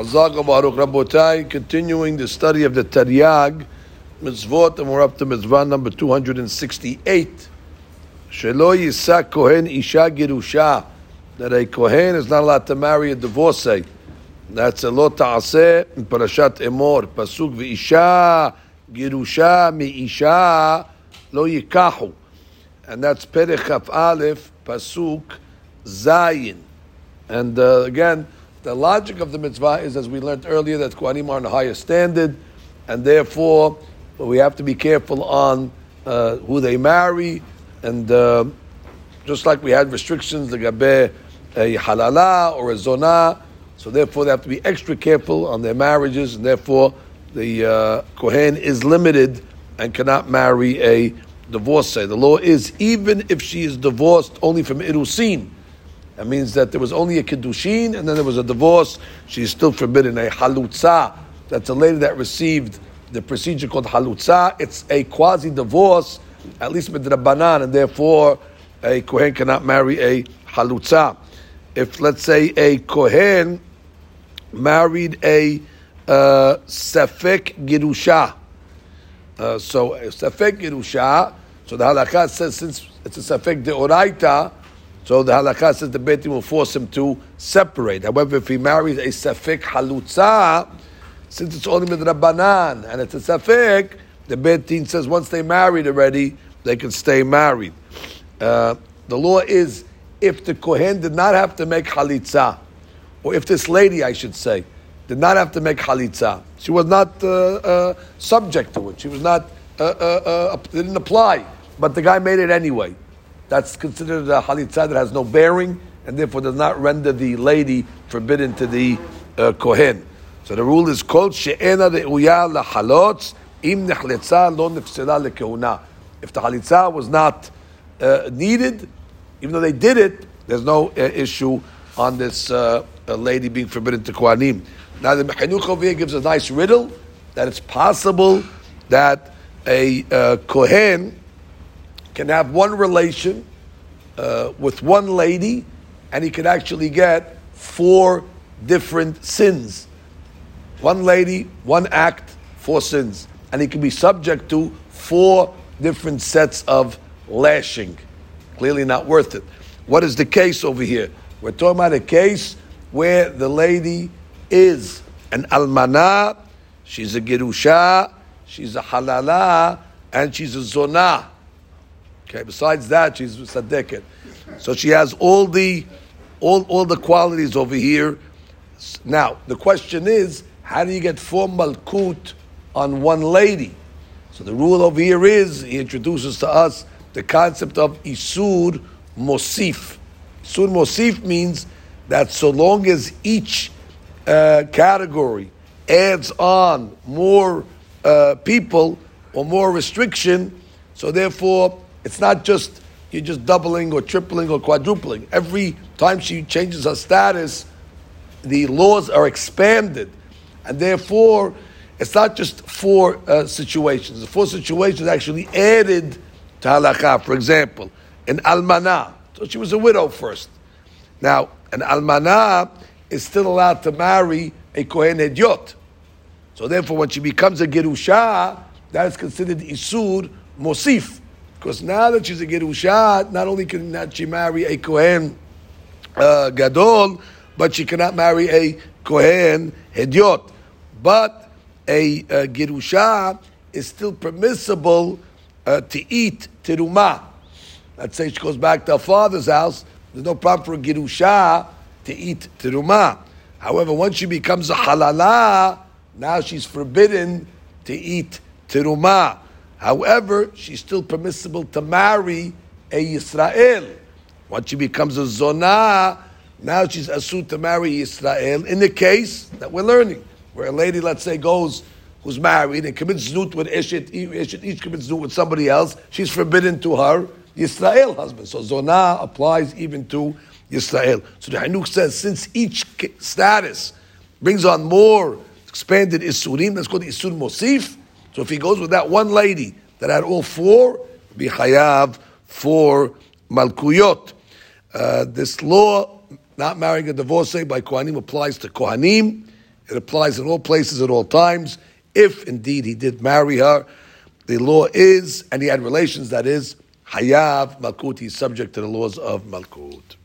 Hazaga Baruch Rabotai, continuing the study of the Taryag, Mitzvot, and we're up to Mitzvah number 268. Shelo Yisa Kohen Isha Girusha, that a Kohen is not allowed to marry a divorcee. That's a lo ta'aseh in Parashat Emor, Pasuk V'isha Girusha Mi'isha Lo Yikahu. And that's Perek Aleph, Pasuk Zayin. And uh, again, the logic of the mitzvah is, as we learned earlier, that Kohanim are on a higher standard, and therefore we have to be careful on uh, who they marry, and uh, just like we had restrictions, the gabe a halala or a zonah, so therefore they have to be extra careful on their marriages, and therefore the uh, Kohen is limited and cannot marry a divorcee. The law is even if she is divorced only from irusin, that means that there was only a kiddushin and then there was a divorce. She's still forbidden. A halutza, that's a lady that received the procedure called halutza. It's a quasi divorce, at least with the banan, and therefore a kohen cannot marry a halutza. If let's say a kohen married a uh, safek girusha, uh, so a safek girusha. So the halakha says since it's a safek deoraita so the halakha says the Beit will force him to separate. However, if he marries a safek halutza, since it's only midrabanan and it's a safek, the Beit says once they married already, they can stay married. Uh, the law is if the kohen did not have to make halitza, or if this lady, I should say, did not have to make halitza, she was not uh, uh, subject to it. She was not uh, uh, uh, didn't apply, but the guy made it anyway that's considered a halitza that has no bearing and therefore does not render the lady forbidden to the uh, kohen. So the rule is called she'ena re'uya lahalotz im nechletza lo nefsela lekehuna. If the halitza was not uh, needed, even though they did it, there's no uh, issue on this uh, lady being forbidden to kohanim. Now the here gives a nice riddle that it's possible that a uh, kohen can have one relation uh, with one lady, and he can actually get four different sins. One lady, one act, four sins. And he can be subject to four different sets of lashing. Clearly not worth it. What is the case over here? We're talking about a case where the lady is an almana, she's a gerusha, she's a halala, and she's a zonah. Okay. Besides that, she's tzaddiket. So she has all the all, all the qualities over here. Now the question is, how do you get four malkut on one lady? So the rule over here is he introduces to us the concept of isur mosif. Isur mosif means that so long as each uh, category adds on more uh, people or more restriction, so therefore it's not just you're just doubling or tripling or quadrupling. Every time she changes her status, the laws are expanded, and therefore it's not just four uh, situations. The four situations actually added to halakha. For example, an almana. So she was a widow first. Now, an almana is still allowed to marry a kohen hediot. So therefore, when she becomes a gerusha, that is considered isur mosif. Because now that she's a Gerusha, not only can not she marry a Kohen uh, Gadol, but she cannot marry a Kohen Hediot. But a, a Gerusha is still permissible uh, to eat teruma. Let's say she goes back to her father's house, there's no problem for a Gerusha to eat teruma. However, once she becomes a halala, now she's forbidden to eat teruma. However, she's still permissible to marry a Yisrael. Once she becomes a Zonah, now she's assumed to marry Yisrael. In the case that we're learning, where a lady, let's say, goes who's married and commits znut with Eshet, Eshet ish commits znut with somebody else, she's forbidden to her Yisrael husband. So Zonah applies even to Yisrael. So the Chinuch says, since each status brings on more expanded Isurim, that's called Isur Mosif, so if he goes with that one lady that had all four, be chayav for malkuyot. Uh, this law, not marrying a divorcee by kohanim, applies to kohanim, It applies in all places at all times. If indeed he did marry her, the law is, and he had relations, that is, Hayav Malkut, he's subject to the laws of Malkut.